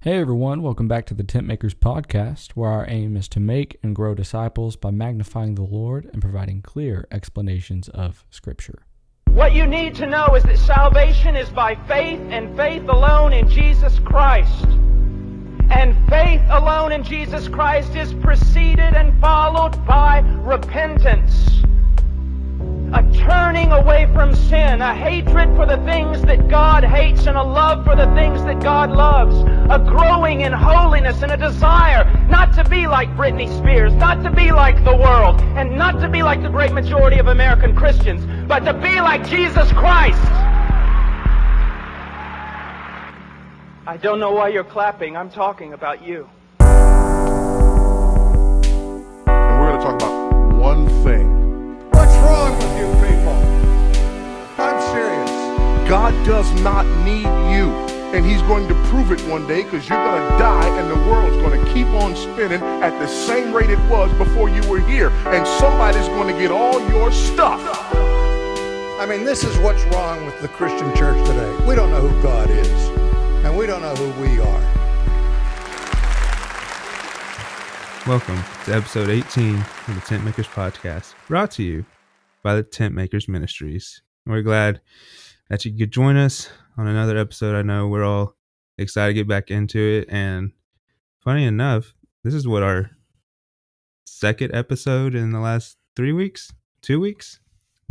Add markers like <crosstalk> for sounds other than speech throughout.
Hey everyone, welcome back to the Tent Makers Podcast, where our aim is to make and grow disciples by magnifying the Lord and providing clear explanations of Scripture. What you need to know is that salvation is by faith and faith alone in Jesus Christ. And faith alone in Jesus Christ is preceded and followed by repentance. A turning away from sin, a hatred for the things that God hates, and a love for the things that God loves. A growing in holiness and a desire not to be like Britney Spears, not to be like the world, and not to be like the great majority of American Christians, but to be like Jesus Christ. I don't know why you're clapping. I'm talking about you. And we're going to talk about one thing. What's wrong with you people? I'm serious. God does not need you. And he's going to prove it one day because you're going to die and the world's going to keep on spinning at the same rate it was before you were here. And somebody's going to get all your stuff. I mean, this is what's wrong with the Christian church today. We don't know who God is, and we don't know who we are. Welcome to episode 18 of the Tent Makers Podcast, brought to you by the Tent Makers Ministries. We're glad that you could join us on another episode. I know we're all excited to get back into it. And funny enough, this is what our second episode in the last three weeks, two weeks.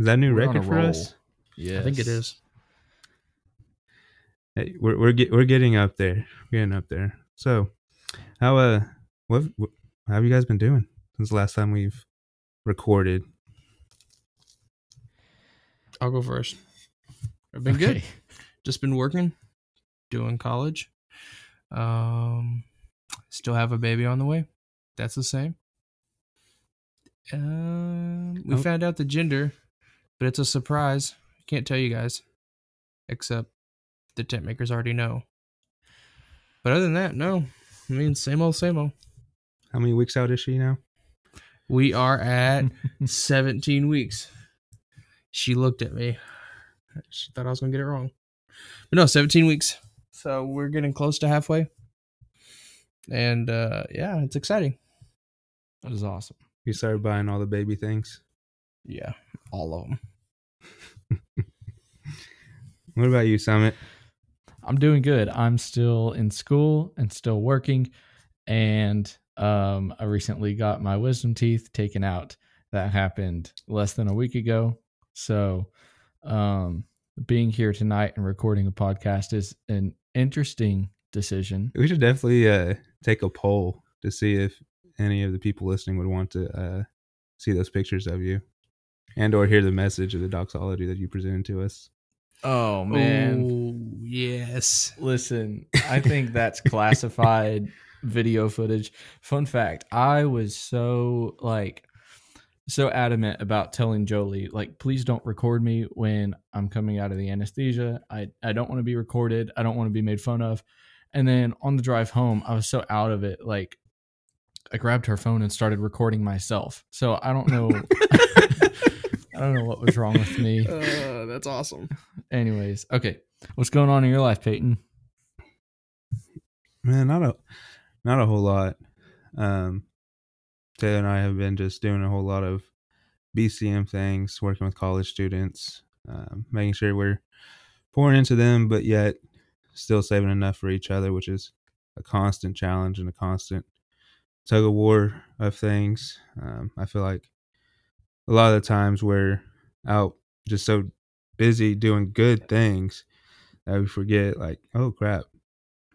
Is that a new We're record a for roll. us? Yeah, I think it is. Hey, we're we're get, we're getting up there. We're getting up there. So, how uh, what, what how have you guys been doing since the last time we've recorded? I'll go first. I've been good. Just been working, doing college. Um, still have a baby on the way. That's the same. Um, we Oh. found out the gender, but it's a surprise. I can't tell you guys, except the tent makers already know. But other than that, no. I mean, same old, same old. How many weeks out is she now? We are at <laughs> 17 weeks. She looked at me. She thought I was going to get it wrong. But no, 17 weeks. So we're getting close to halfway. And uh yeah, it's exciting. That is awesome. You started buying all the baby things. Yeah, all of them. <laughs> What about you, Summit? I'm doing good. I'm still in school and still working, and um, I recently got my wisdom teeth taken out. That happened less than a week ago. So, um, being here tonight and recording a podcast is an interesting decision. We should definitely uh, take a poll to see if any of the people listening would want to uh, see those pictures of you, and or hear the message of the doxology that you presented to us. Oh Oh, yes. Listen, I <laughs> think that's classified video footage. Fun fact, I was so like so adamant about telling Jolie like please don't record me when I'm coming out of the anesthesia. I I don't want to be recorded. I don't want to be made fun of. And then on the drive home, I was so out of it like I grabbed her phone and started recording myself. So I don't know <laughs> <laughs> I don't know what was wrong with me. Uh, that's awesome. Anyways, okay. What's going on in your life, Peyton? Man, I don't. a not a whole lot. Um, Taylor and I have been just doing a whole lot of BCM things, working with college students, um, making sure we're pouring into them, but yet still saving enough for each other, which is a constant challenge and a constant tug of war of things. Um, I feel like a lot of the times we're out just so busy doing good things that we forget, like, oh crap,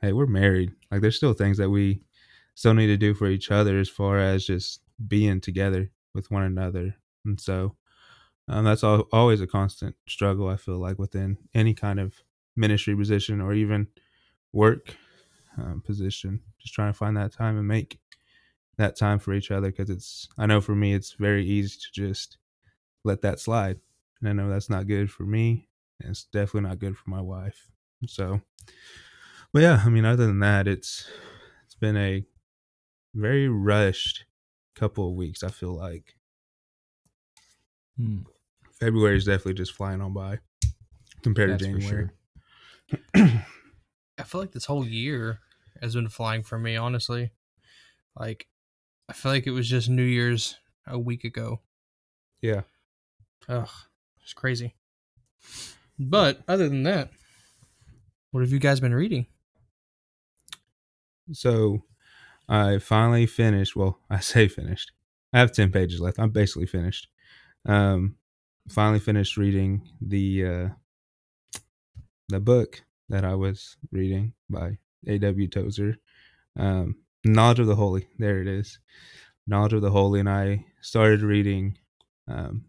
hey, we're married. Like, there's still things that we still need to do for each other as far as just being together with one another. And so um, that's al always a constant struggle, I feel like, within any kind of ministry position or even work um, position. Just trying to find that time and make that time for each other because it's, I know for me, it's very easy to just let that slide. And I know that's not good for me. And it's definitely not good for my wife. So, but yeah, I mean, other than that, it's it's been a very rushed couple of weeks. I feel like Hmm. February is definitely just flying on by compared That's to for January. sure. <clears throat> I feel like this whole year has been flying for me, honestly. Like, I feel like it was just New Year's a week ago. Yeah. Ugh, it's crazy. But other than that, what have you guys been reading? So I finally finished. Well, <laughs> I say finished. I have 10 pages left. I'm basically finished. Um, finally finished reading the uh, the book that I was reading by A.W. Tozer. Um, Knowledge of the Holy. There it is. Knowledge of the Holy. And I started reading um,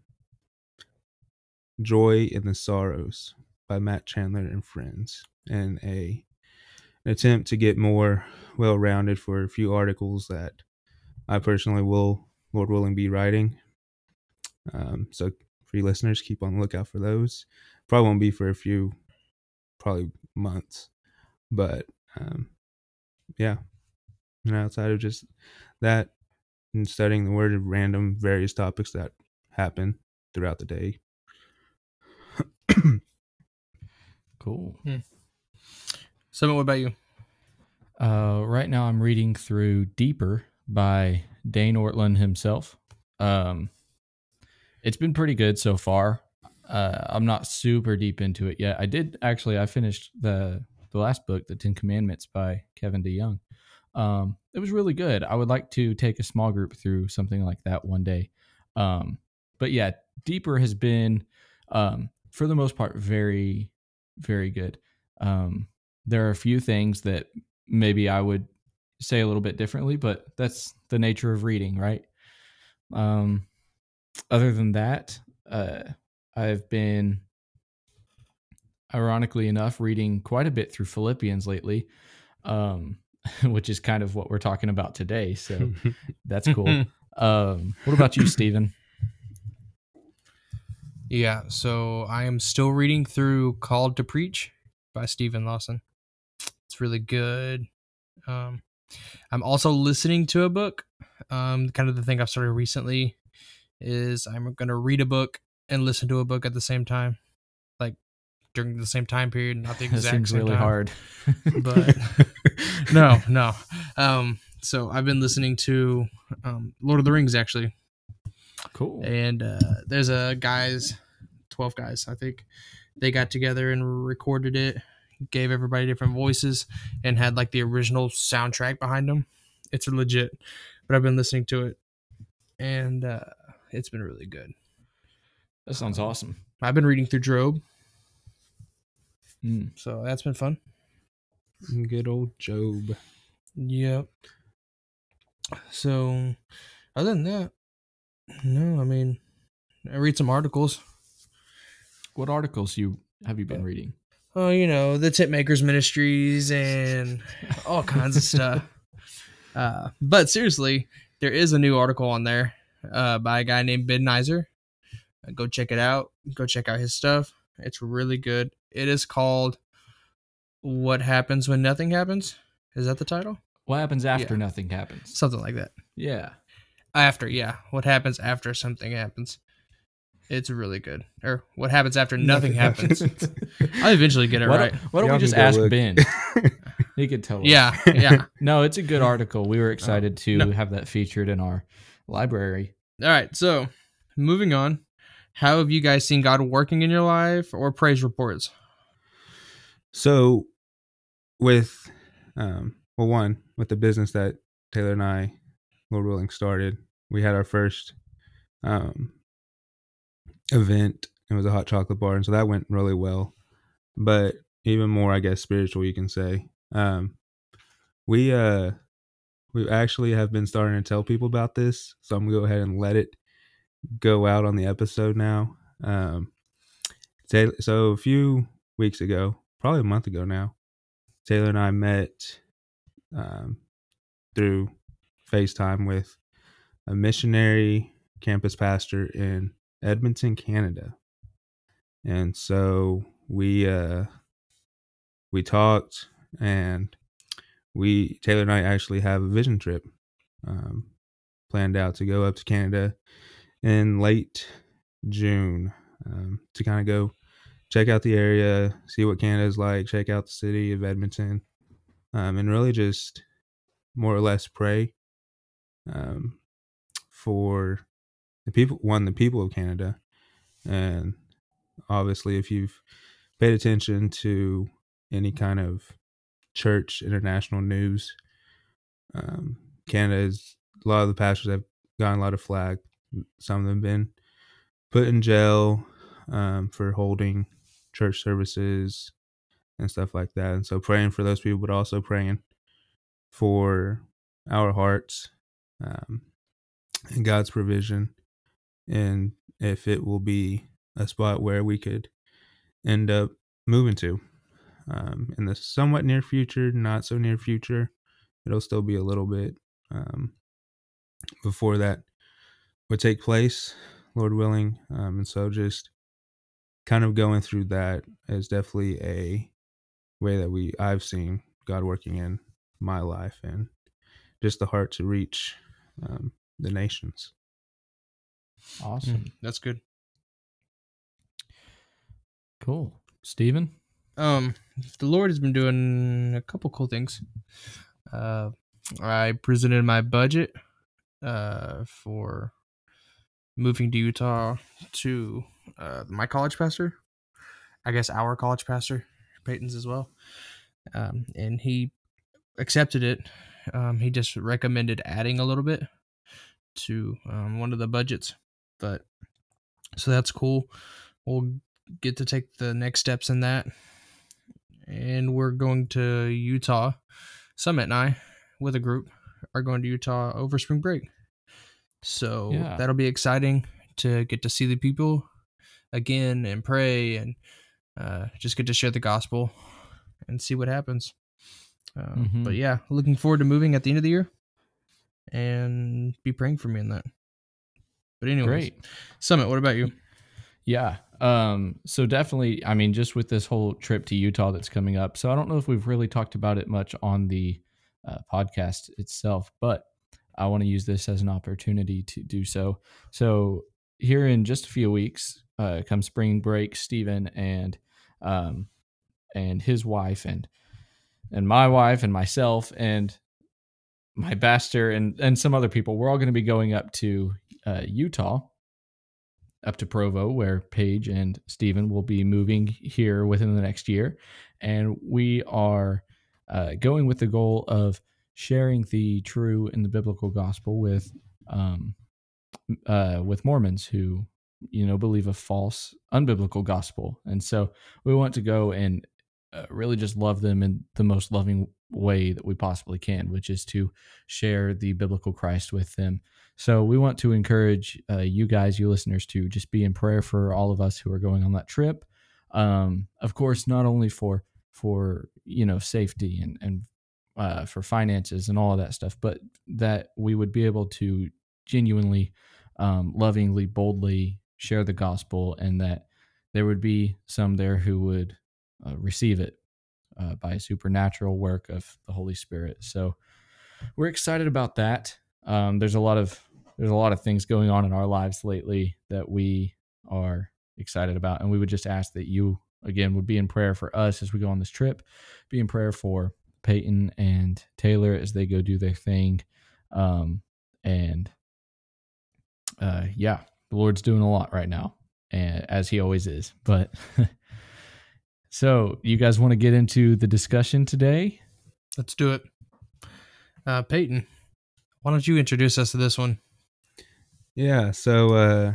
Joy in the Sorrows by Matt Chandler and Friends and a attempt to get more well rounded for a few articles that I personally will, Lord willing, be writing. Um, so for you listeners, keep on the lookout for those. Probably won't be for a few, probably months, but um, yeah. And outside of just that, and studying the word of random various topics that happen throughout the day. Cool. Summit, what about you? Uh, right now, I'm reading through Deeper by Dane Ortlund himself. Um, it's been pretty good so far. Uh, I'm not super deep into it yet. I did actually. I finished the the last book, The Ten Commandments by Kevin DeYoung. Um, it was really good. I would like to take a small group through something like that one day. Um, but yeah, Deeper has been, um, for the most part, very, very good. Um, there are a few things that maybe I would say a little bit differently, but that's the nature of reading, right? Um, other than that, uh, I've been, ironically enough, reading quite a bit through Philippians lately, um, <laughs> which is kind of what we're talking about today. So <laughs> that's cool. um, what about you, Stephen? Yeah, so I am still reading through Called to Preach by Steven Lawson. It's really good. Um, I'm also listening to a book. Um, kind of the thing I've started recently is I'm going to read a book and listen to a book at the same time, like during the same time period, not the <laughs> exact That seems same really time. hard. but <laughs> no, no. Um, so I've been listening to um, Lord of the Rings actually, cool. and uh, there's a guys, twelve guys, I think. They got together and recorded it, gave everybody different voices, and had like the original soundtrack behind them. It's legit, but I've been listening to it, and uh, it's been really good. That sounds awesome. I've been reading through Job, Mm. so that's been fun. Good old Job. Yep. So, other than that, no, I mean, I read some articles. What articles you have you been reading? Oh, you know, the Tent Makers Ministries and all kinds of <laughs> stuff. Uh, but seriously, there is a new article on there uh, by a guy named Ben Nizer. Uh, go check it out. Go check out his stuff. It's really good. It is called "What Happens When Nothing Happens." Is that the title? What happens after Yeah. nothing happens? Something like that. Yeah. After, yeah. What happens after something happens? It's really good. Or what happens after nothing, happens? <laughs> I'll eventually get it why right. don't, why don't Y'all we just ask look. Ben? <laughs> he could tell us. Yeah, yeah. <laughs> No, it's a good article. We were excited to no. have that featured in our library. All right. So, moving on. How have you guys seen God working in your life or praise reports? So, with, um, well, one, with the business that Taylor and I, Lord willing, started, we had our first um, event. It was a hot chocolate bar. And so that went really well. But even more, I guess, spiritual, you can say. Um, we, uh, we actually have been starting to tell people about this. So I'm to go ahead and let it go out on the episode now. Um, Taylor, so a few weeks ago, probably a month ago now, Taylor and I met um, through FaceTime with a missionary campus pastor in Edmonton, Canada. And so we uh we talked and we Taylor and I actually have a vision trip um planned out to go up to Canada in late June um, to kind of go check out the area, see what Canada's like, check out the city of Edmonton, um, and really just more or less pray um, for the people, one, the people of Canada, and obviously, if you've paid attention to any kind of church international news, um, Canada is a lot of the pastors have gotten a lot of flack. Some of them have been put in jail um, for holding church services and stuff like that. And so praying for those people, but also praying for our hearts um, and God's provision, and if it will be a spot where we could end up moving to um, in the somewhat near future, not so near future. It'll still be a little bit um, before that would take place, Lord willing. Um, and so just kind of going through that is definitely a way that we I've seen God working in my life and just the heart to reach um, the nations. Awesome. Mm, that's good. Cool. Steven? Um, the Lord has been doing a couple cool things. Uh, I presented my budget uh, for moving to Utah to uh, my college pastor. I guess our college pastor, Peyton's as well. Um, and he accepted it. Um, he just recommended adding a little bit to um, one of the budgets, but so that's cool. We'll get to take the next steps in that, and we're going to Utah. Summit and I, with a group, are going to Utah over spring break. So Yeah. that'll be exciting to get to see the people again and pray and uh, just get to share the gospel and see what happens. Um, Mhm. But yeah, looking forward to moving at the end of the year and be praying for me in that. But anyway, Great. Summit, what about you? Yeah. Um, so definitely, I mean, just with this whole trip to Utah that's coming up. So I don't know if we've really talked about it much on the uh, podcast itself, but I want to use this as an opportunity to do so. So here in just a few weeks, uh, come spring break, Stephen and um, and his wife and and my wife and myself and my pastor and and some other people, we're all going to be going up to uh, Utah up to Provo, where Paige and Stephen will be moving here within the next year. And we are uh, going with the goal of sharing the true and the biblical gospel with um, uh, with Mormons who you know believe a false, unbiblical gospel. And so we want to go and uh, really just love them in the most loving way that we possibly can, which is to share the biblical Christ with them. So we want to encourage uh, you guys, you listeners, to just be in prayer for all of us who are going on that trip. Um, of course, not only for for you know safety and and uh, for finances and all of that stuff, but that we would be able to genuinely, um, lovingly, boldly share the gospel, and that there would be some there who would uh, receive it uh, by a supernatural work of the Holy Spirit. So we're excited about that. Um, there's a lot of there's a lot of things going on in our lives lately that we are excited about, and we would just ask that you again would be in prayer for us as we go on this trip, be in prayer for Peyton and Taylor as they go do their thing, um, and uh, yeah, the Lord's doing a lot right now, and as He always is. But <laughs> so, you guys want to get into the discussion today? Let's do it. Uh, Peyton, why don't you introduce us to this one? Yeah, so uh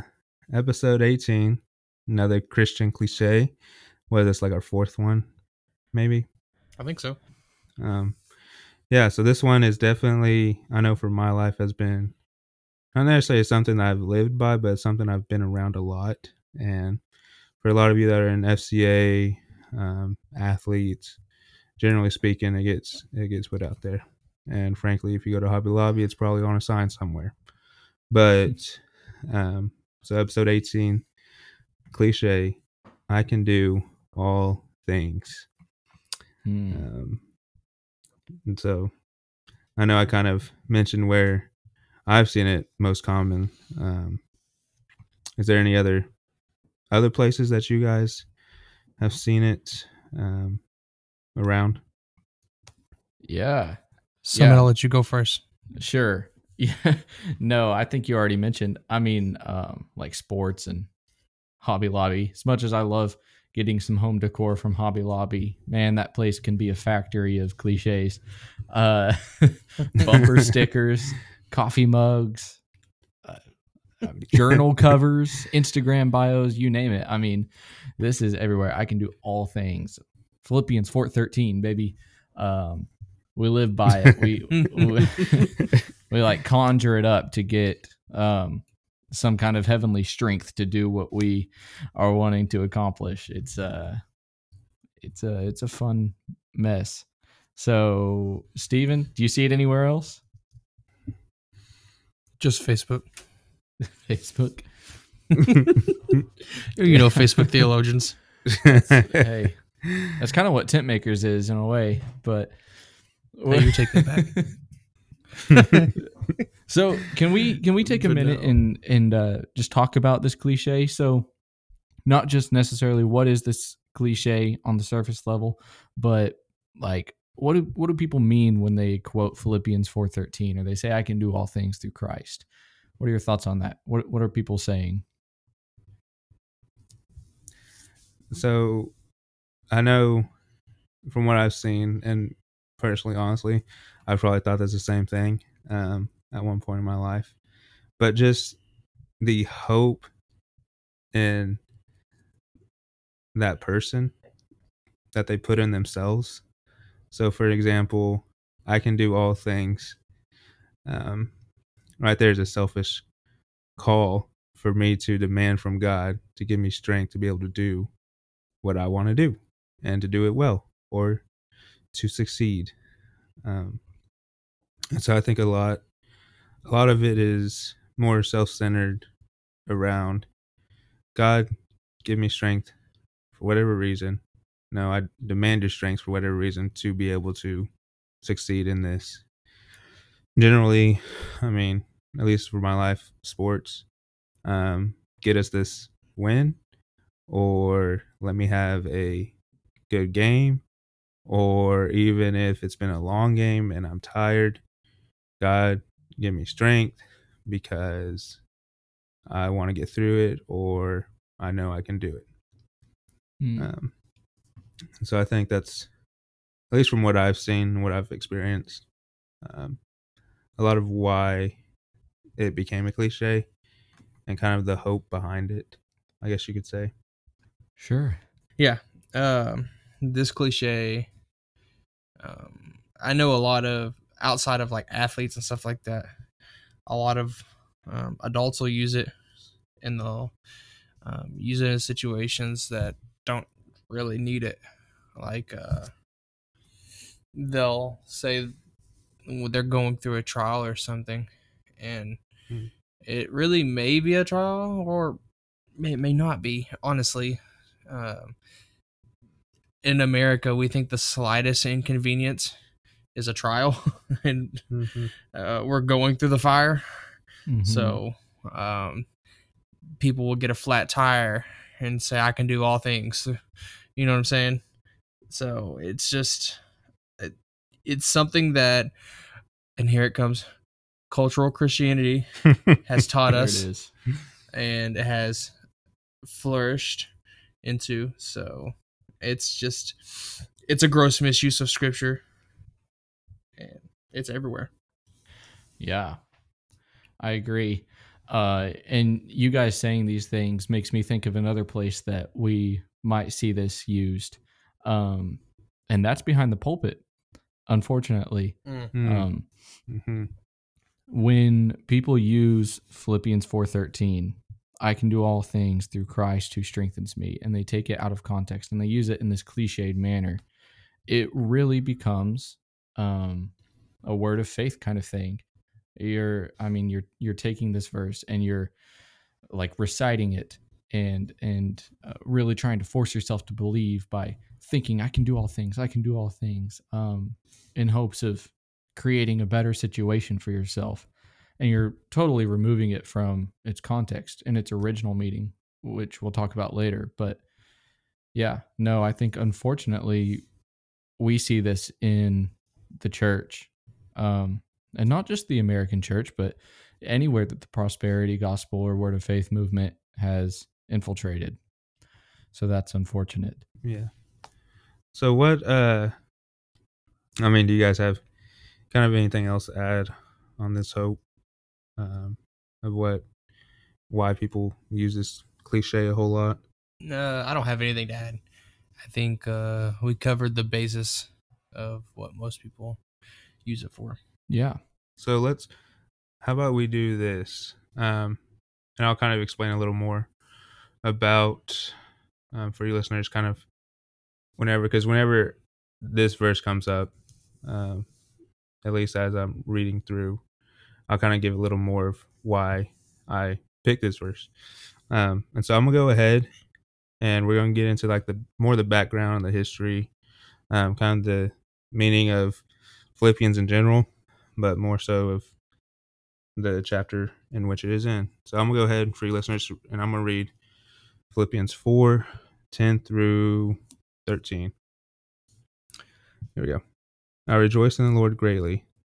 episode 18, another Christian cliche. What is this like our fourth one maybe? I think so. Um yeah, so this one is definitely I know for my life has been not necessarily something that I've lived by, but it's something I've been around a lot. And for a lot of you that are in FCA, um, athletes, generally speaking, it gets it gets put out there. And frankly, if you go to Hobby Lobby, it's probably on a sign somewhere. But um, so episode 18, cliche, I can do all things. Hmm. Um, and so I know I kind of mentioned where I've seen it most common. Um, is there any other other places that you guys have seen it um, around? Yeah. Summit, Yeah. I'll let you go first. Sure. <laughs> Yeah. no, I think you already mentioned. I mean, um, like sports and Hobby Lobby. As much as I love getting some home decor from Hobby Lobby, man, that place can be a factory of cliches. Uh, <laughs> bumper <laughs> stickers, coffee mugs, uh, uh, journal covers, Instagram bios, you name it. I mean, this is everywhere. I can do all things. Philippians 4:13, baby. Um, we live by it. We, <laughs> we we like conjure it up to get um some kind of heavenly strength to do what we are wanting to accomplish. It's uh it's a it's a fun mess. So, Steven, do you see it anywhere else? Just Facebook. <laughs> Facebook. <laughs> You know, Facebook theologians. hey, that's kind of what tent makers is in a way, but Hey, you take that back. <laughs> <laughs> so can we can we take a minute no. and and uh, just talk about this cliche? So not just necessarily what is this cliche on the surface level, but like what do what do people mean when they quote Philippians four thirteen or they say I can do all things through Christ? What are your thoughts on that? What what are people saying? so I know from what I've seen, and personally, honestly, I probably thought that's the same thing um, at one point in my life. But just the hope in that person that they put in themselves. So, for example, I can do all things. Um, right there is a selfish call for me to demand from God to give me strength to be able to do what I want to do and to do it well or to succeed. Um, and so I think a lot, a lot of it is more self-centered around God, give me strength for whatever reason. No, I demand your strength for whatever reason to be able to succeed in this. Generally, I mean, at least for my life, sports um, get us this win or let me have a good game, or even if it's been a long game and I'm tired, God, give me strength because I want to get through it, or I know I can do it. Hmm. Um, so I think that's, at least from what I've seen, what I've experienced, um, a lot of why it became a cliche and kind of the hope behind it, I guess you could say. Sure. Yeah. Um, this cliche, um, I know a lot of outside of like athletes and stuff like that, a lot of um, adults will use it and they'll um, use it in situations that don't really need it. Like, uh, they'll say they're going through a trial or something, and Hmm. it really may be a trial or may, may not be, honestly. Um, in America, we think the slightest inconvenience is a trial, <laughs> and uh, we're going through the fire. Mhm. So, um, people will get a flat tire and say, "I can do all things." You know what I'm saying? So it's just, it, it's something that, and here it comes, cultural Christianity <laughs> has taught There it us and it has flourished into. So it's just it's a gross misuse of scripture, and it's everywhere. Yeah, I agree. Uh, and you guys saying these things makes me think of another place that we might see this used, um, and that's behind the pulpit. Unfortunately, Mm. um, Mhm. when people use Philippians four thirteen, I can do all things through Christ who strengthens me, and they take it out of context and they use it in this cliched manner, it really becomes um, a word of faith kind of thing. You're, I mean, you're you're taking this verse and you're like reciting it and and uh, really trying to force yourself to believe by thinking I can do all things, I can do all things, um, in hopes of creating a better situation for yourself and you're totally removing it from its context and its original meaning which we'll talk about later but yeah no i think unfortunately we see this in the church, um, and not just the American church, but anywhere that the prosperity gospel or word of faith movement has infiltrated. So that's unfortunate. Yeah. So what uh I mean, do you guys have kind of anything else to add on this hope? Um of what why people use this cliche a whole lot? Uh, I don't have anything to add. I think uh, we covered the basis of what most people use it for. Yeah. So let's how about we do this? Um and I'll kind of explain a little more about um, for you listeners kind of whenever because whenever this verse comes up um, at least as i'm reading through i'll kind of give a little more of why i picked this verse um, and so i'm gonna go ahead and we're gonna get into like the more the background and the history um, kind of the meaning of philippians in general but more so of the chapter in which it is in so i'm gonna go ahead for you listeners and i'm gonna read philippians 4 10 through 13. Here we go. I rejoice in the Lord greatly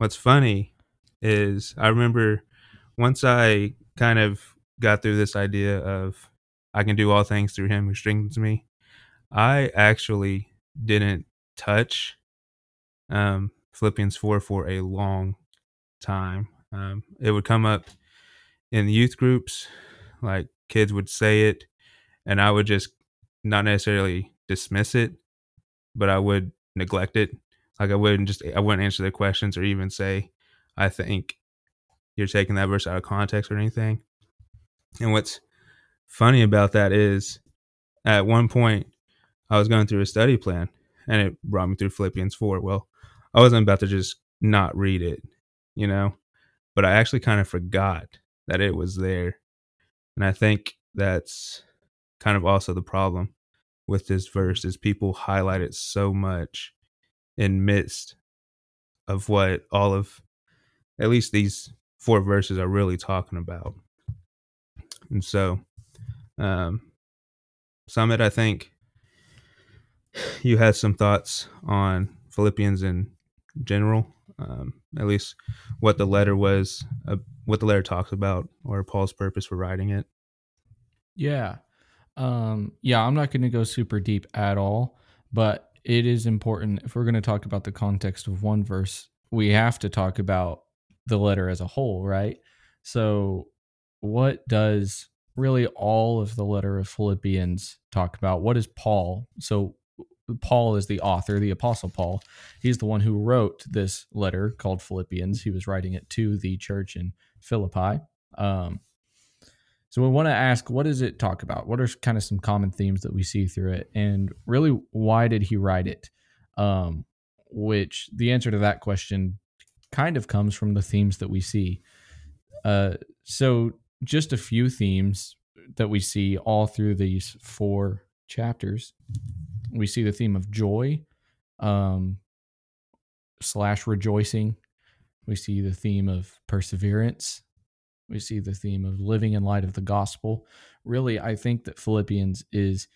What's funny is I remember once I kind of got through this idea of I can do all things through him who strengthens me, I actually didn't touch um, Philippians 4 for a long time. Um, it would come up in youth groups, like kids would say it, and I would just not necessarily dismiss it, but I would neglect it. Like I wouldn't just I wouldn't answer their questions or even say, I think you're taking that verse out of context or anything. And what's funny about that is at one point I was going through a study plan and it brought me through Philippians 4. Well, I wasn't about to just not read it, you know, but I actually kind of forgot that it was there. And I think that's kind of also the problem with this verse is people highlight it so much in midst of what all of at least these four verses are really talking about. And so um Summit, I think you had some thoughts on Philippians in general, um, at least what the letter was, uh, what the letter talks about, or Paul's purpose for writing it. Yeah. Um, yeah, I'm not going to go super deep at all, but it is important if we're going to talk about the context of one verse, we have to talk about the letter as a whole, right? So, what does really all of the letter of Philippians talk about? What is Paul? So, Paul is the author, the apostle Paul. He's the one who wrote this letter called Philippians. He was writing it to the church in Philippi. Um, so we want to ask, what does it talk about? What are kind of some common themes that we see through it, and really, why did he write it? Um, which the answer to that question kind of comes from the themes that we see. Uh, so just a few themes that we see all through these four chapters. We see the theme of joy, um, slash rejoicing. We see the theme of perseverance, we see the theme of living in light of the gospel. Really, I think that Philippians is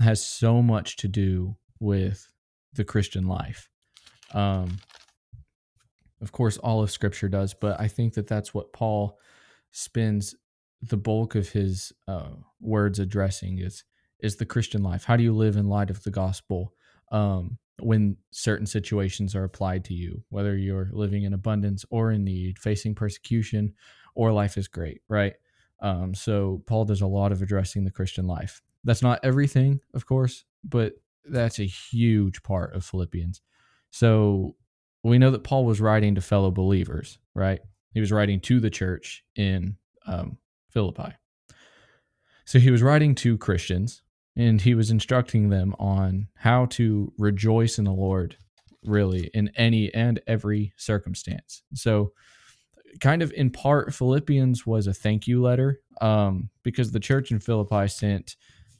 has so much to do with the Christian life. Um, of course, all of Scripture does, but I think that that's what Paul spends the bulk of his uh, words addressing is is the Christian life. How do you live in light of the gospel um, when certain situations are applied to you, whether you're living in abundance or in need, facing persecution or life is great, right? Um, so Paul does a lot of addressing the Christian life. That's not everything, of course, but that's a huge part of Philippians. So we know that Paul was writing to fellow believers, right? He was writing to the church in um, Philippi. So he was writing to Christians and he was instructing them on how to rejoice in the Lord really in any and every circumstance. So, kind of in part, Philippians was a thank you letter um, because the church in Philippi sent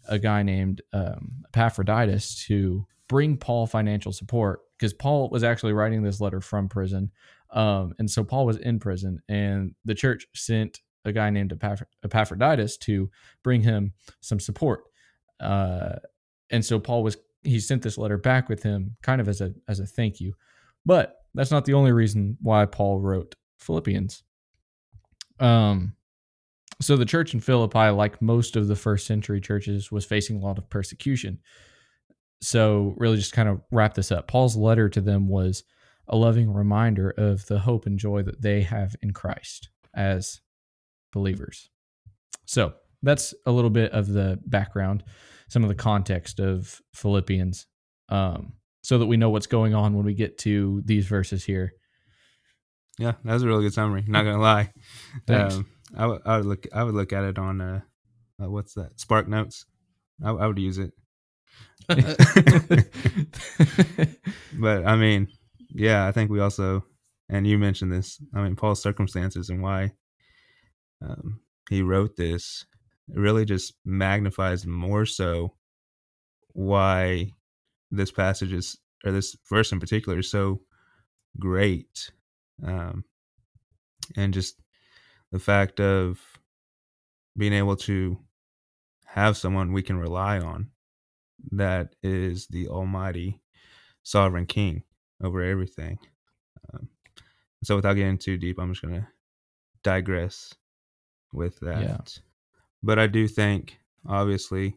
a guy named um, Epaphroditus to bring Paul financial support because Paul was actually writing this letter from prison. Um, and so Paul was in prison, and the church sent a guy named Epaphroditus to bring him some support. Uh, and so Paul was he sent this letter back with him, kind of as a as a thank you. But that's not the only reason why Paul wrote Philippians. Um, so the church in Philippi, like most of the first century churches, was facing a lot of persecution. So really, just kind of wrap this up. Paul's letter to them was a loving reminder of the hope and joy that they have in Christ as believers. So that's a little bit of the background, some of the context of Philippians, um, so that we know what's going on when we get to these verses here. Yeah, that was a really good summary. Not gonna lie. <laughs> Thanks. Um, I would look I would look at it on uh, uh what's that Spark Notes. I, I would use it. <laughs> but I mean, yeah, I think we also, and you mentioned this. I mean, Paul's circumstances and why um, he wrote this it really just magnifies more so why this passage is, or this verse in particular, is so great. Um, and just the fact of being able to have someone we can rely on that is the almighty sovereign king over everything. Um, so without getting too deep, I'm just going to digress with that. Yeah. But I do think, obviously,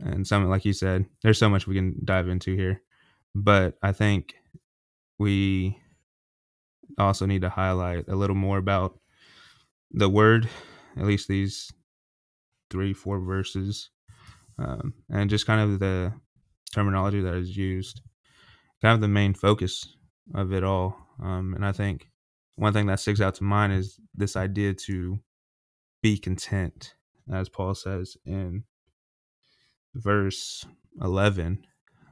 and something like you said, there's so much we can dive into here. But I think we also need to highlight a little more about the word, at least these three, four verses, um, and just kind of the terminology that is used, kind of the main focus of it all. Um, and I think one thing that sticks out to mind is this idea to be content, as Paul says in verse 11.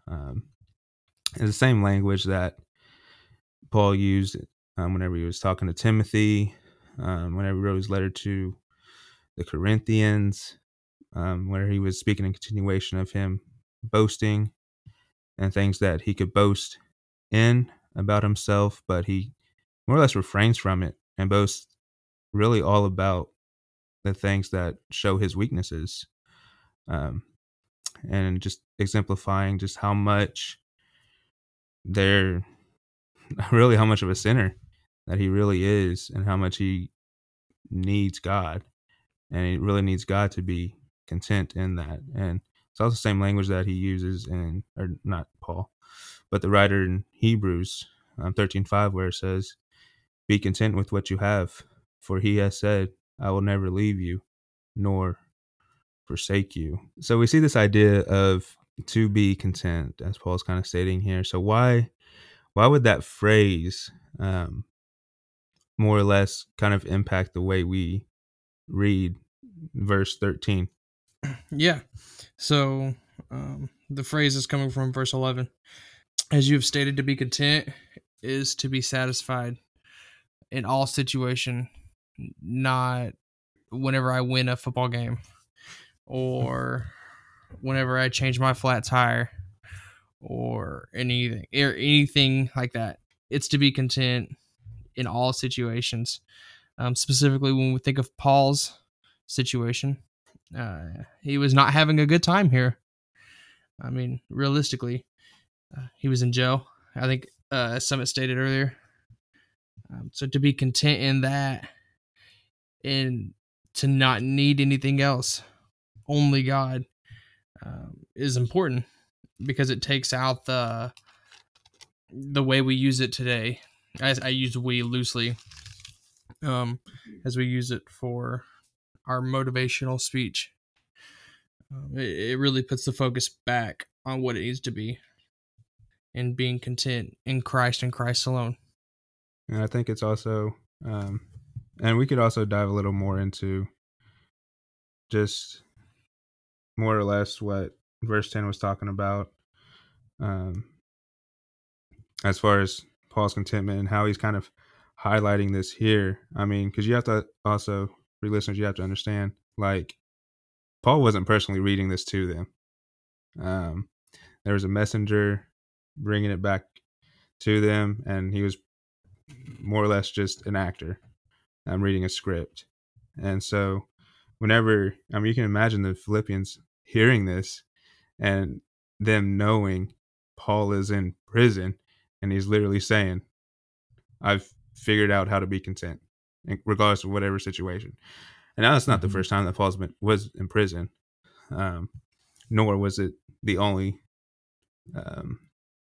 Um, it's the same language that Paul used um, whenever he was talking to Timothy, um, whenever he wrote his letter to the Corinthians, um, where he was speaking in continuation of him boasting and things that he could boast in about himself, but he more or less refrains from it and boasts really all about the things that show his weaknesses. Um, and just exemplifying just how much they're <laughs> really how much of a sinner that he really is and how much he needs God. And he really needs God to be content in that. And it's also the same language that he uses in, or not Paul, but the writer in Hebrews um, 13.5 where it says, Be content with what you have, for he has said, I will never leave you, nor forsake you. So we see this idea of to be content, as Paul's kind of stating here. So why why would that phrase um, more or less kind of impact the way we read verse 13? Yeah. So um, the phrase is coming from verse 11. As you have stated, to be content is to be satisfied in all situation, not whenever I win a football game or whenever I change my flat tire or anything or anything like that. It's to be content in all situations. Um, specifically, when we think of Paul's situation, uh, he was not having a good time here. I mean, realistically, uh, he was in jail. I think, uh, as Summit stated earlier. Um, so to be content in that, and to not need anything else, only God, um, is important because it takes out the the way we use it today. I, I use "we" loosely, um, as we use it for our motivational speech. Um, it, it really puts the focus back on what it needs to be, and being content in Christ and Christ alone. And I think it's also, um, and we could also dive a little more into just more or less what verse 10 was talking about. Um, as far as Paul's contentment and how he's kind of highlighting this here. I mean, because you have to also, for listeners, you have to understand, like, Paul wasn't personally reading this to them. Um, there was a messenger bringing it back to them, and he was more or less just an actor. I'm reading a script, and so whenever I mean, you can imagine the Philippians hearing this and them knowing Paul is in prison, and he's literally saying, "I've figured out how to be content, regardless of whatever situation." And now it's not mm-hmm. the first time that Paul's been was in prison, um, nor was it the only um,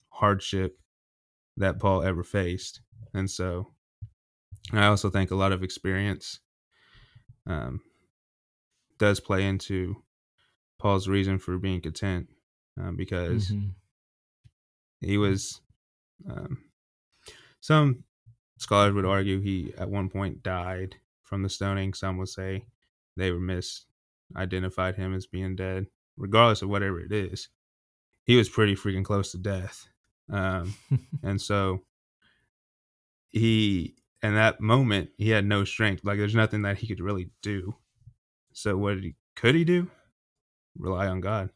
hardship that Paul ever faced. And so I also think a lot of experience um, does play into Paul's reason for being content uh, because mm-hmm. he was, um, some scholars would argue he at one point died from the stoning. Some would say they were misidentified him as being dead, regardless of whatever it is. He was pretty freaking close to death. Um, <laughs> and so he, in that moment, he had no strength. Like there's nothing that he could really do. So what he, could he do? Rely on God,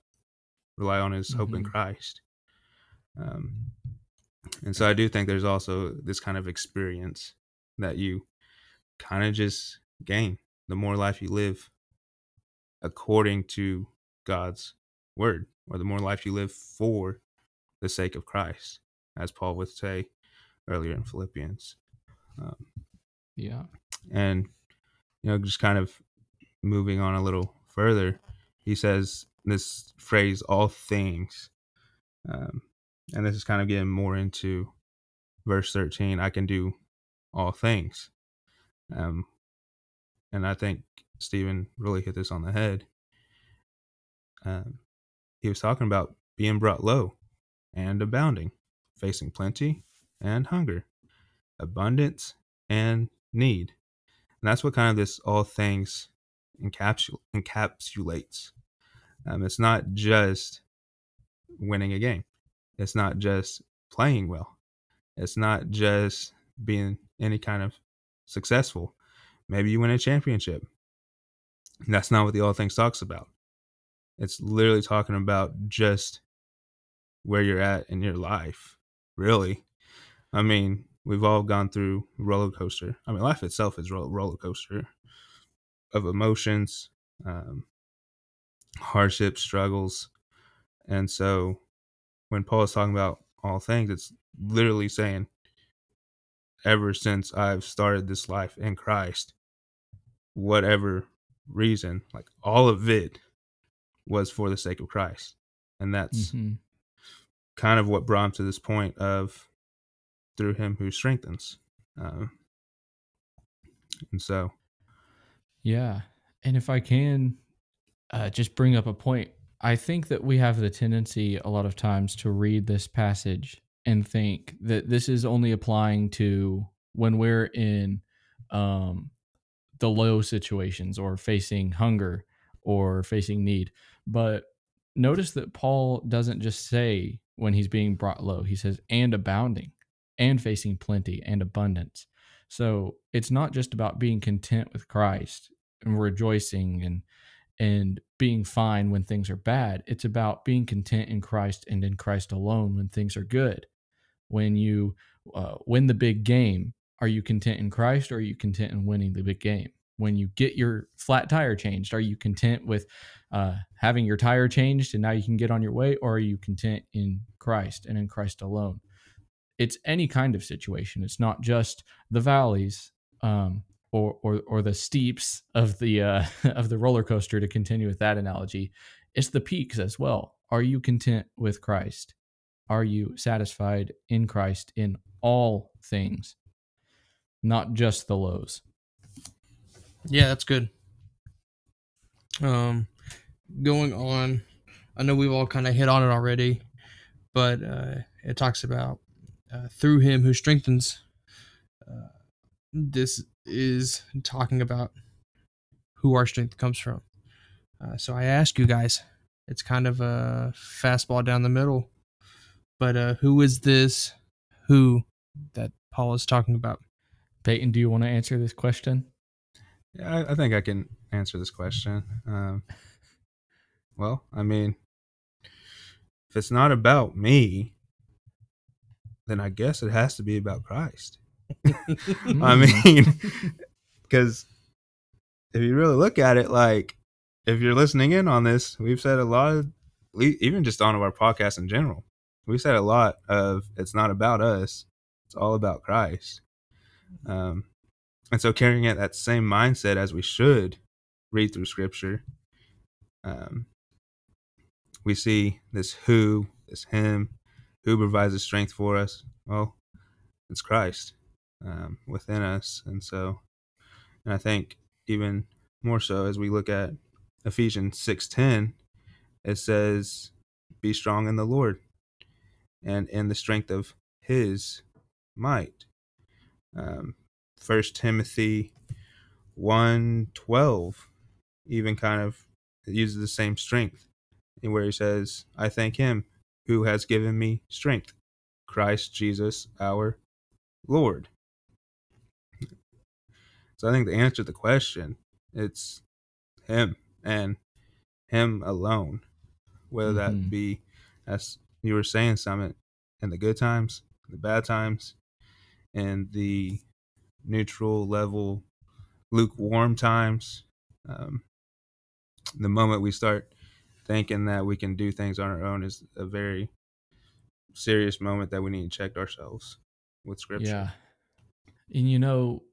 rely on his mm-hmm. hope in mm-hmm. Christ. Um, and so I do think there's also this kind of experience that you kind of just gain the more life you live according to God's word, or the more life you live for the sake of Christ, as Paul would say earlier in Philippians. Um, yeah. And, you know, just kind of moving on a little further, he says this phrase, all things. Um, and this is kind of getting more into verse 13 I can do all things. Um, and I think Stephen really hit this on the head. Um, he was talking about being brought low and abounding, facing plenty and hunger, abundance and need. And that's what kind of this all things encapsul- encapsulates. Um, it's not just winning a game, it's not just playing well, it's not just being any kind of successful. Maybe you win a championship. That's not what the All Things talks about. It's literally talking about just where you're at in your life, really. I mean, we've all gone through roller coaster. I mean, life itself is a roller coaster of emotions, um, hardships, struggles, and so when Paul is talking about all things, it's literally saying, ever since I've started this life in Christ, whatever reason, like all of it was for the sake of Christ. And that's mm-hmm kind of what brought him to this point of through him who strengthens. Uh, and so, yeah. And if I can uh, just bring up a point, I think that we have the tendency a lot of times to read this passage and think that this is only applying to when we're in um, the low situations or facing hunger or facing need. But notice that Paul doesn't just say when he's being brought low. He says, and abounding, and facing plenty and abundance. So it's not just about being content with Christ and rejoicing and and being fine when things are bad. It's about being content in Christ and in Christ alone when things are good. When you uh, win the big game, are you content in Christ or are you content in winning the big game? When you get your flat tire changed, are you content with uh, having your tire changed and now you can get on your way, or are you content in Christ and in Christ alone? It's any kind of situation. It's not just the valleys um, or, or or the steeps of the uh, <laughs> of the roller coaster. To continue with that analogy, it's the peaks as well. Are you content with Christ? Are you satisfied in Christ in all things, not just the lows? Yeah, that's good. Um, going on. I know we've all kind of hit on it already, but uh, it talks about uh, through him who strengthens. Uh, this is talking about who our strength comes from. Uh, so I ask you guys, it's kind of a fastball down the middle, but uh, who is this who that Paul is talking about. Peyton, do you want to answer this question? Yeah, I, I think I can answer this question. Um, well, I mean, if it's not about me, then I guess it has to be about Christ. I Mm. mean, <laughs> because if you really look at it, like if you're listening in on this, we've said a lot of, even just on our podcast in general, we've said a lot of it's not about us, it's all about Christ. Um, and so carrying it that same mindset as we should read through Scripture, um, we see this who, this him, who provides the strength for us. Well, it's Christ um, within us, and so, and I think even more so as we look at Ephesians six ten, it says, "Be strong in the Lord, and in the strength of His might." Um, First Timothy one twelve, even kind of uses the same strength, where he says, "I thank Him who has given me strength, Christ Jesus our Lord." So I think the answer to the question, it's him and him alone. Whether Mhm. that be as you were saying, Summit, in the good times, the bad times, and the neutral level, lukewarm times. Um, the moment we start thinking that we can do things on our own is a very serious moment that we need to check ourselves with scripture. Yeah. And you know,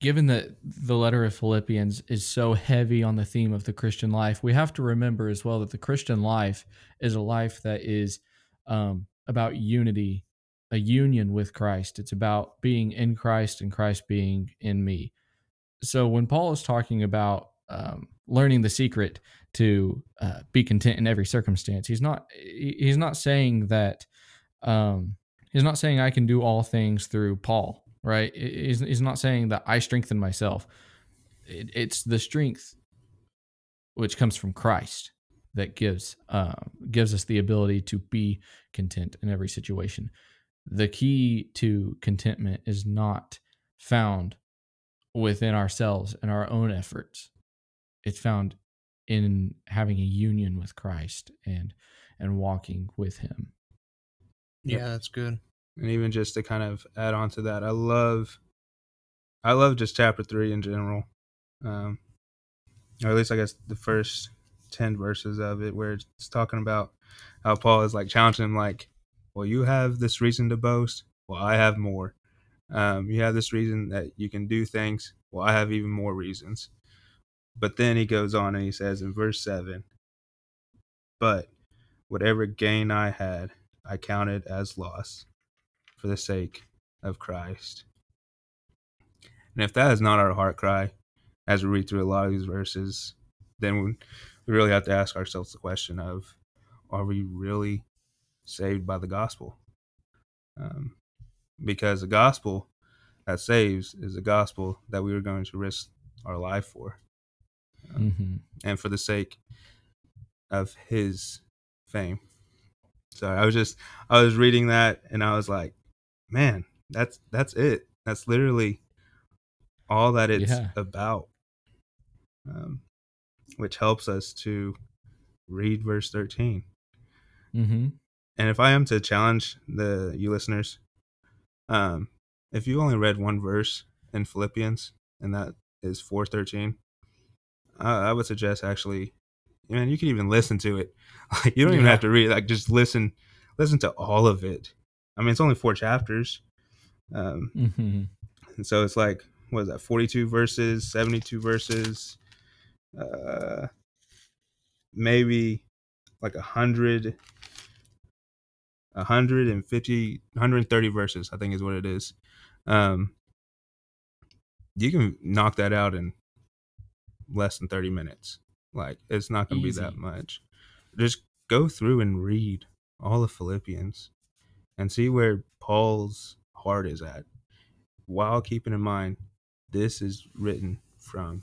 given that the letter of Philippians is so heavy on the theme of the Christian life, we have to remember as well that the Christian life is a life that is um, about unity, a union with Christ. It's about being in Christ and Christ being in me. So when Paul is talking about um, learning the secret to uh, be content in every circumstance, he's not he's not saying that um, he's not saying I can do all things through Paul, right? He's, not saying that I strengthen myself. It, it's the strength which comes from Christ that gives uh, gives us the ability to be content in every situation. The key to contentment is not found within ourselves and our own efforts. It's found in having a union with Christ and and walking with Him. Yeah, that's good. And even just to kind of add on to that i love i love just chapter three in general. Um or at least i guess the first 10 verses of it where it's talking about how paul is like challenging him like well you have this reason to boast well i have more. Um you have this reason that you can do things well i have even more reasons. But then he goes on and he says in verse 7 but whatever gain i had i counted as loss for the sake of Christ. And if that is not our heart cry as we read through a lot of these verses, then we, really have to ask ourselves the question of are we really saved by the gospel? Um, because the gospel that saves is the gospel that we were going to risk our life for Mm-hmm. and for the sake of his fame. So I was just I was reading that and I was like, man, that's that's it. That's literally all that it's Yeah. about. Um, which helps us to read verse 13. Mm-hmm. And if I am to challenge the you listeners, um, if you only read one verse in Philippians, and that is four thirteen, I, I would suggest actually, man, you can even listen to it. <laughs> Like you don't even have to read. Like just listen, listen to all of it. I mean, it's only four chapters, um, Mm-hmm. and so it's like what is that? Forty two verses, seventy two verses, uh, maybe like a hundred. 150 130 verses i think is what it is um you can knock that out in less than 30 minutes like it's not going to be that much just go through and read all of philippians and see where paul's heart is at while keeping in mind this is written from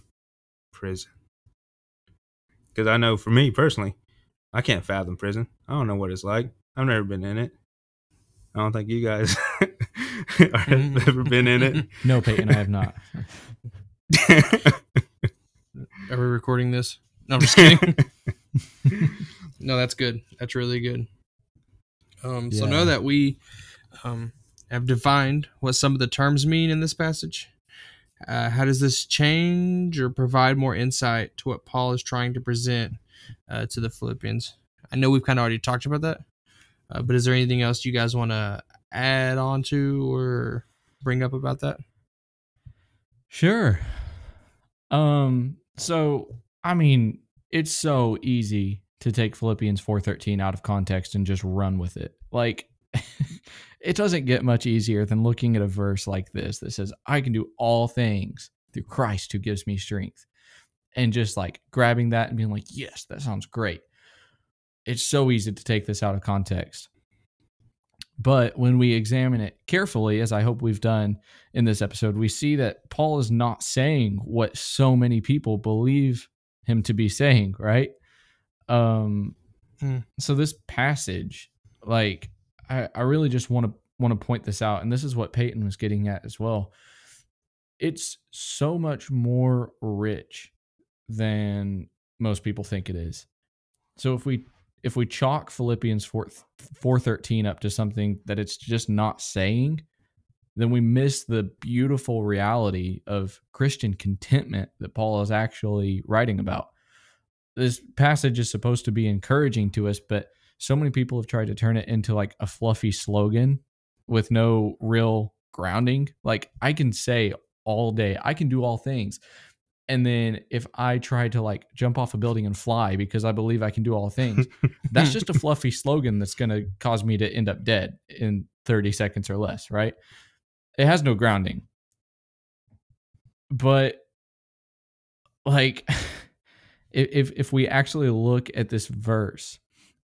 prison because i know for me personally i can't fathom prison i don't know what it's like i've never been in it I don't think you guys <laughs> have mm. ever been in it. <laughs> No, Peyton, I have not. <laughs> Are we recording this? No, I'm just kidding. no, that's good. That's really good. Um, so now that we um, have defined what some of the terms mean in this passage. Uh, how does this change or provide more insight to what Paul is trying to present uh, to the Philippians? I know we've kind of already talked about that, uh, but is there anything else you guys want to add on to or bring up about that? Sure. Um, so I mean, it's so easy to take Philippians 4:13 out of context and just run with it. Like <laughs> it doesn't get much easier than looking at a verse like this that says, "I can do all things through Christ who gives me strength." And just like grabbing that and being like, "Yes, that sounds great." It's so easy to take this out of context. But when we examine it carefully, as I hope we've done in this episode, we see that Paul is not saying what so many people believe him to be saying, right? Um Hmm. so this passage, like I, I really just want to want to point this out, and this is what Peyton was getting at as well. It's so much more rich than most people think it is. So if we if we chalk Philippians 4 413 up to something that it's just not saying, then we miss the beautiful reality of Christian contentment that Paul is actually writing about. This passage is supposed to be encouraging to us, but so many people have tried to turn it into like a fluffy slogan with no real grounding. Like I can say all day, I can do all things. And then if I try to like jump off a building and fly because I believe I can do all things, <laughs> that's just a fluffy slogan that's going to cause me to end up dead in 30 seconds or less, right? It has no grounding. But like <laughs> if if, we actually look at this verse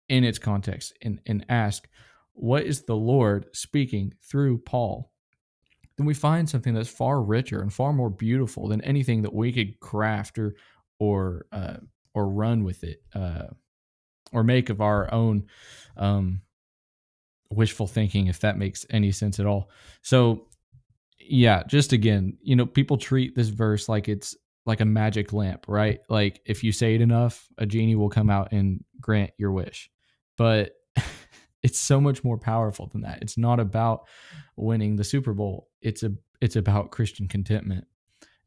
in its context and, and ask what is the Lord speaking through Paul, then we find something that's far richer and far more beautiful than anything that we could craft or or uh, or run with it uh, or make of our own um, wishful thinking, if that makes any sense at all. So, yeah, just again, you know, people treat this verse like it's like a magic lamp, right? Like if you say it enough, a genie will come out and grant your wish. But <laughs> it's so much more powerful than that. It's not about winning the Super Bowl. It's a it's about Christian contentment.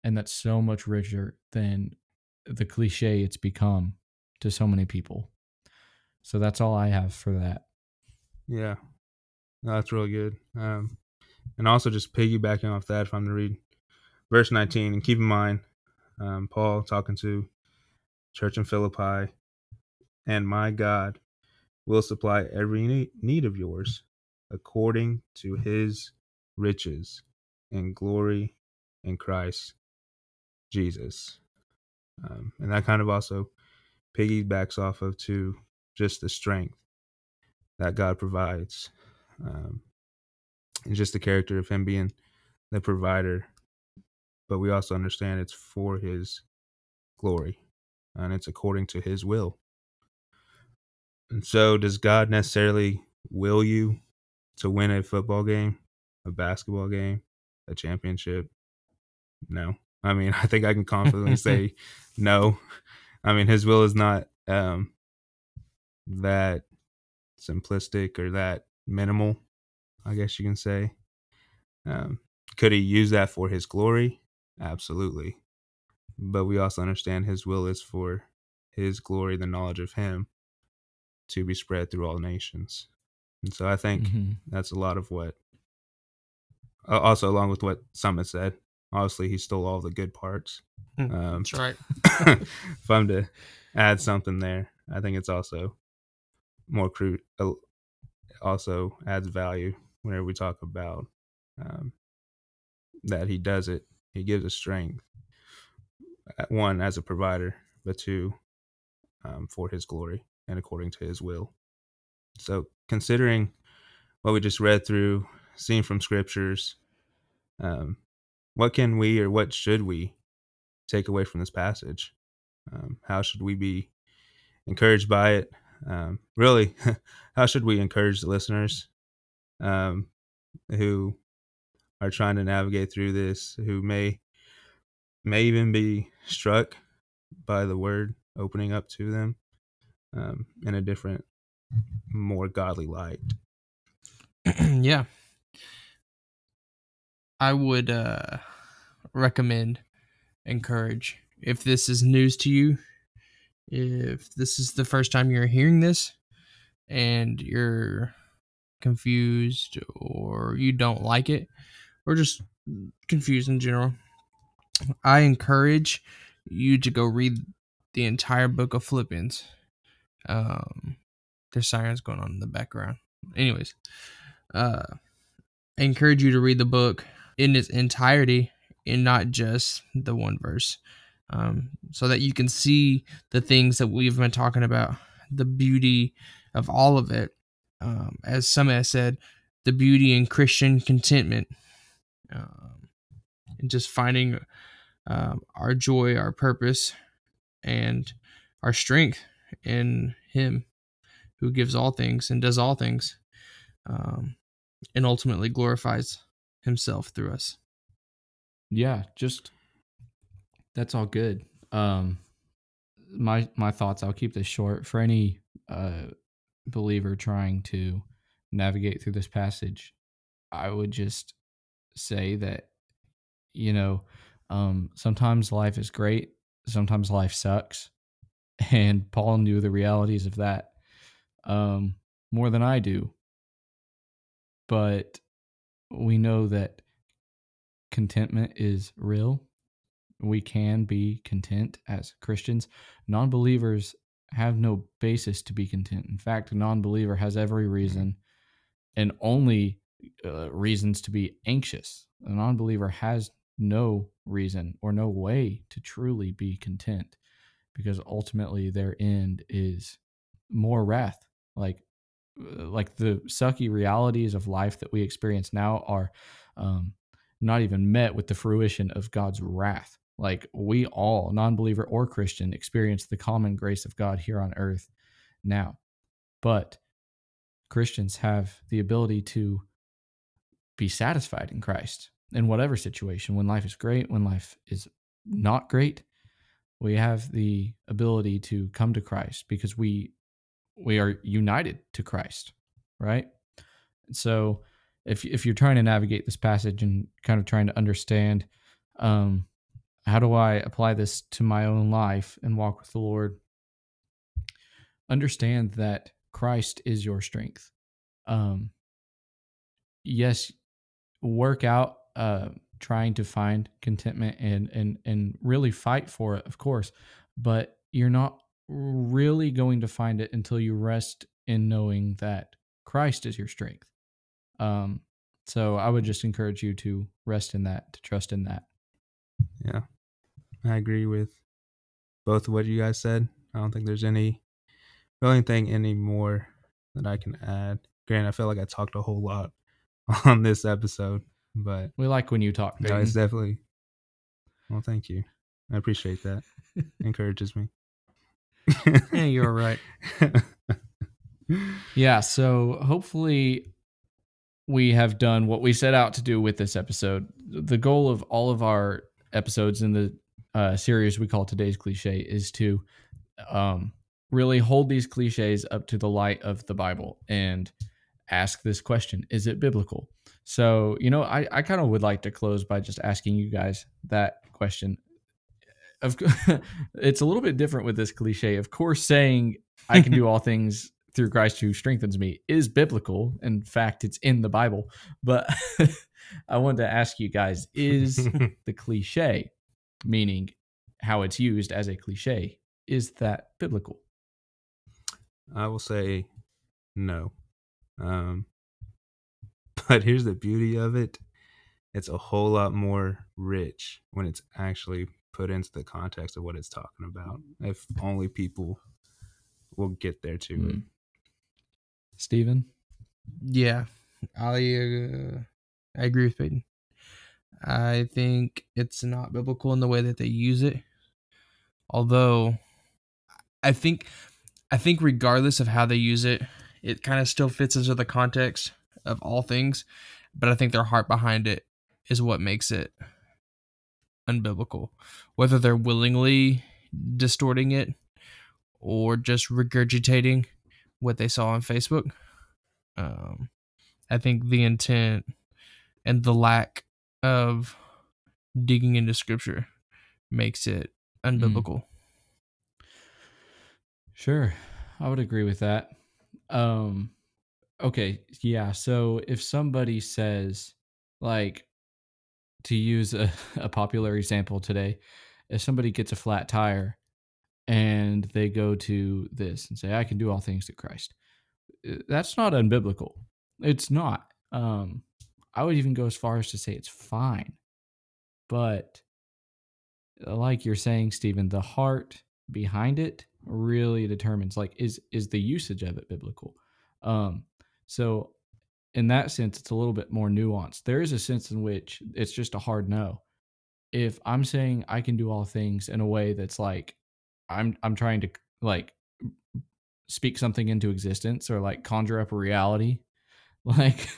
And that's so much richer than the cliche it's become to so many people. So that's all I have for that. Yeah, no, that's really good. Um, and also just piggybacking off that, if I'm to read verse 19, and keep in mind, um, Paul talking to church in Philippi, and my God will supply every need of yours according to His riches and glory in Christ Jesus. Um, and that kind of also piggybacks off of to just the strength that God provides. Um, and just the character of Him being the provider. But we also understand it's for His glory and it's according to His will. And so, does God necessarily will you to win a football game, a basketball game, a championship? No. I mean, <laughs> I think I can confidently <laughs> say no. I mean, His will is not um, that simplistic or that minimal, I guess you can say. Um, could he use that for his glory? Absolutely. But we also understand his will is for his glory, the knowledge of him, to be spread through all nations. And so I think Mhm. that's a lot of what, also along with what Summit said. Obviously, he stole all the good parts. Hmm, Um, That's right. <laughs> if I'm to add something there, I think it's also more crude. uh, Also adds value whenever we talk about um, that he does it. He gives us strength. uh, One as a provider, but two um, for his glory and according to his will. So considering what we just read through, seen from scriptures, um, what can we or what should we take away from this passage? Um, how should we be encouraged by it? Um, really, <laughs> how should we encourage the listeners? um, who are trying to navigate through this, who may may even be struck by the word opening up to them um, in a different, more godly light. <clears throat> yeah. I would uh, recommend, encourage, if this is news to you, if this is the first time you're hearing this and you're confused or you don't like it or just confused in general, I encourage you to go read the entire book of Philippians. Um, there's sirens going on in the background. Anyways, uh, I encourage you to read the book in its entirety and not just the one verse, um, so that you can see the things that we've been talking about, the beauty of all of it. Um, as some has said, the beauty in Christian contentment, um, and just finding um, our joy, our purpose, and our strength in Him who gives all things and does all things, um, and ultimately glorifies Himself through us. Yeah, just that's all good. Um, my my thoughts. I'll keep this short for any uh, believer trying to navigate through this passage. I would just say that you know um, sometimes life is great, sometimes life sucks, <laughs> and Paul knew the realities of that um, more than I do. But we know that contentment is real. We can be content as Christians. Non believers have no basis to be content. In fact, a non believer has every reason and only uh, reasons to be anxious. A non believer has no reason or no way to truly be content because ultimately their end is more wrath like uh, like the sucky realities of life that we experience now are um, not even met with the fruition of God's wrath. Like we all, non believer or Christian, experience the common grace of God here on earth now. But Christians have the ability to be satisfied in Christ in whatever situation. When life is great, when life is not great, we have the ability to come to Christ because we we are united to Christ, right? And So if if you're trying to navigate this passage and kind of trying to understand um how do I apply this to my own life and walk with the Lord, understand that Christ is your strength. Um yes, work out uh trying to find contentment and and and really fight for it, of course, but you're not really going to find it until you rest in knowing that Christ is your strength. Um, so I would just encourage you to rest in that, to trust in that. Yeah, I agree with both of what you guys said. I don't think there's any really anything any more that I can add. Grant, I feel like I talked a whole lot <laughs> on this episode, but we like when you talk. No, it's definitely. Well, thank you. I appreciate that. <laughs> Encourages me yeah, you're right. <laughs> yeah, so hopefully we have done what we set out to do with this episode. The goal of all of our episodes in the uh, series we call today's cliche is to um, really hold these cliches up to the light of the Bible and ask this question Is it biblical? So, you know, I, I kind of would like to close by just asking you guys that question of <laughs> it's a little bit different with this cliche. Of course, saying I can do <laughs> all things through Christ who strengthens me is biblical. In fact, it's in the Bible. But <laughs> I wanted to ask you guys is the cliche, meaning how it's used as a cliche, is that biblical? I will say no. Um, <laughs> but here's the beauty of it it's a whole lot more rich when it's actually put into the context of what it's talking about. If only people will get there to mm. it. Stephen? Yeah, I uh, I agree with Peyton. I think it's not biblical in the way that they use it. Although I think I think regardless of how they use it, it kind of still fits into the context of all things, but I think their heart behind it is what makes it unbiblical. Whether they're willingly distorting it or just regurgitating what they saw on Facebook. Um, I think the intent and the lack of digging into scripture makes it unbiblical. Sure. I would agree with that. Um okay, yeah. So if somebody says like to use a, <laughs> a popular example today, if somebody gets a flat tire and they go to this and say, I can do all things through Christ. uh, That's not unbiblical. It's not. Um I would even go as far as to say it's fine. But like you're saying, Stephen, the heart behind it really determines like is is the usage of it biblical. Um so in that sense it's a little bit more nuanced. There is a sense in which it's just a hard no. If I'm saying I can do all things in a way that's like I'm I'm trying to like speak something into existence or like conjure up a reality <laughs> like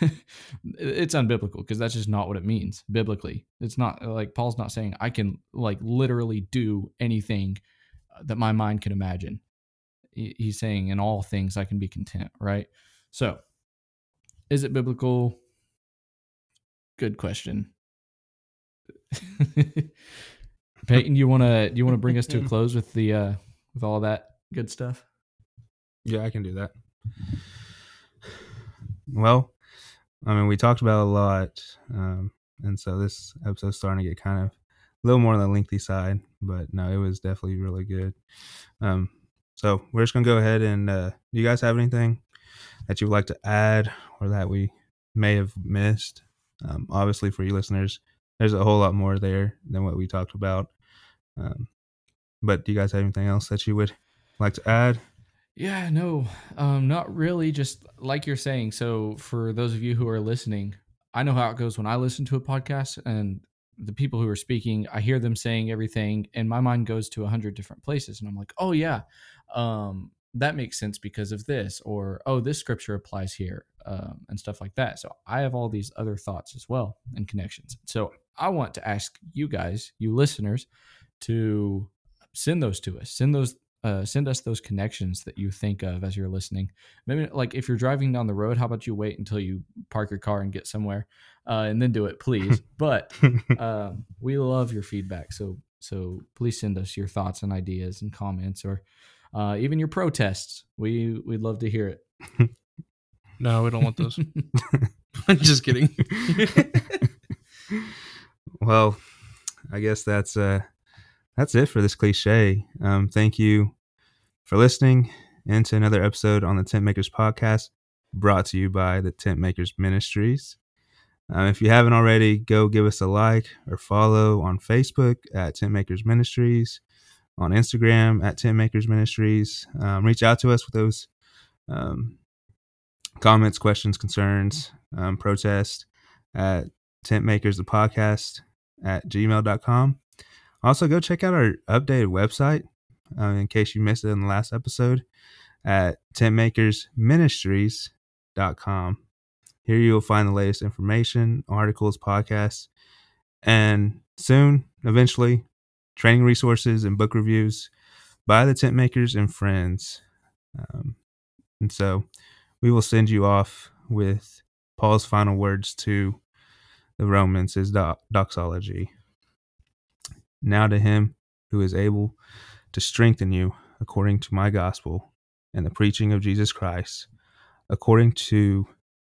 it's unbiblical because that's just not what it means biblically it's not like paul's not saying i can like literally do anything that my mind can imagine. He's saying in all things i can be content right? So is it biblical? Good question. <laughs> Peyton you want to you want to bring us to a <laughs> close with the uh with all that good stuff? Yeah, I can do that. Well, I mean, we talked about a lot, um, and so this episode's starting to get kind of a little more on the lengthy side, but no, it was definitely really good. Um, so we're just gonna go ahead and uh, do you guys have anything that you would like to add or that we may have missed? Um, obviously, for you listeners, there's a whole lot more there than what we talked about. Um, but do you guys have anything else that you would like to add? Yeah, no, um, not really. Just like you're saying. So, for those of you who are listening, I know how it goes when I listen to a podcast and the people who are speaking, I hear them saying everything, and my mind goes to a hundred different places, and I'm like, oh yeah, um, that makes sense because of this, or oh, this scripture applies here, um, and stuff like that. So, I have all these other thoughts as well and connections. So, I want to ask you guys, you listeners, to send those to us. Send those uh, send us those connections that you think of as you're listening. Maybe like if you're driving down the road, how about you wait until you park your car and get somewhere, uh, and then do it, please. <laughs> but <laughs> um, we love your feedback, so so please send us your thoughts and ideas and comments, or uh, even your protests. We we'd love to hear it. <laughs> No, we don't want those. I'm just kidding. well, I guess that's uh that's it for this cliche. Um, thank you for listening into another episode on the Tent Makers podcast, brought to you by the Tent Makers Ministries. Um, if you haven't already, go give us a like or follow on Facebook at Tent Makers Ministries, on Instagram at Tent Makers Ministries. Um, reach out to us with those um, comments, questions, concerns, um, protest at Tent Makers the podcast at gmail.com. Also, go check out our updated website uh, in case you missed it in the last episode at tentmakersministries.com. Here you will find the latest information, articles, podcasts, and soon, eventually, training resources and book reviews by the tent makers and friends. Um, and so we will send you off with Paul's final words to the Romans, his doc- doxology. Now to him who is able to strengthen you according to my gospel and the preaching of Jesus Christ, according to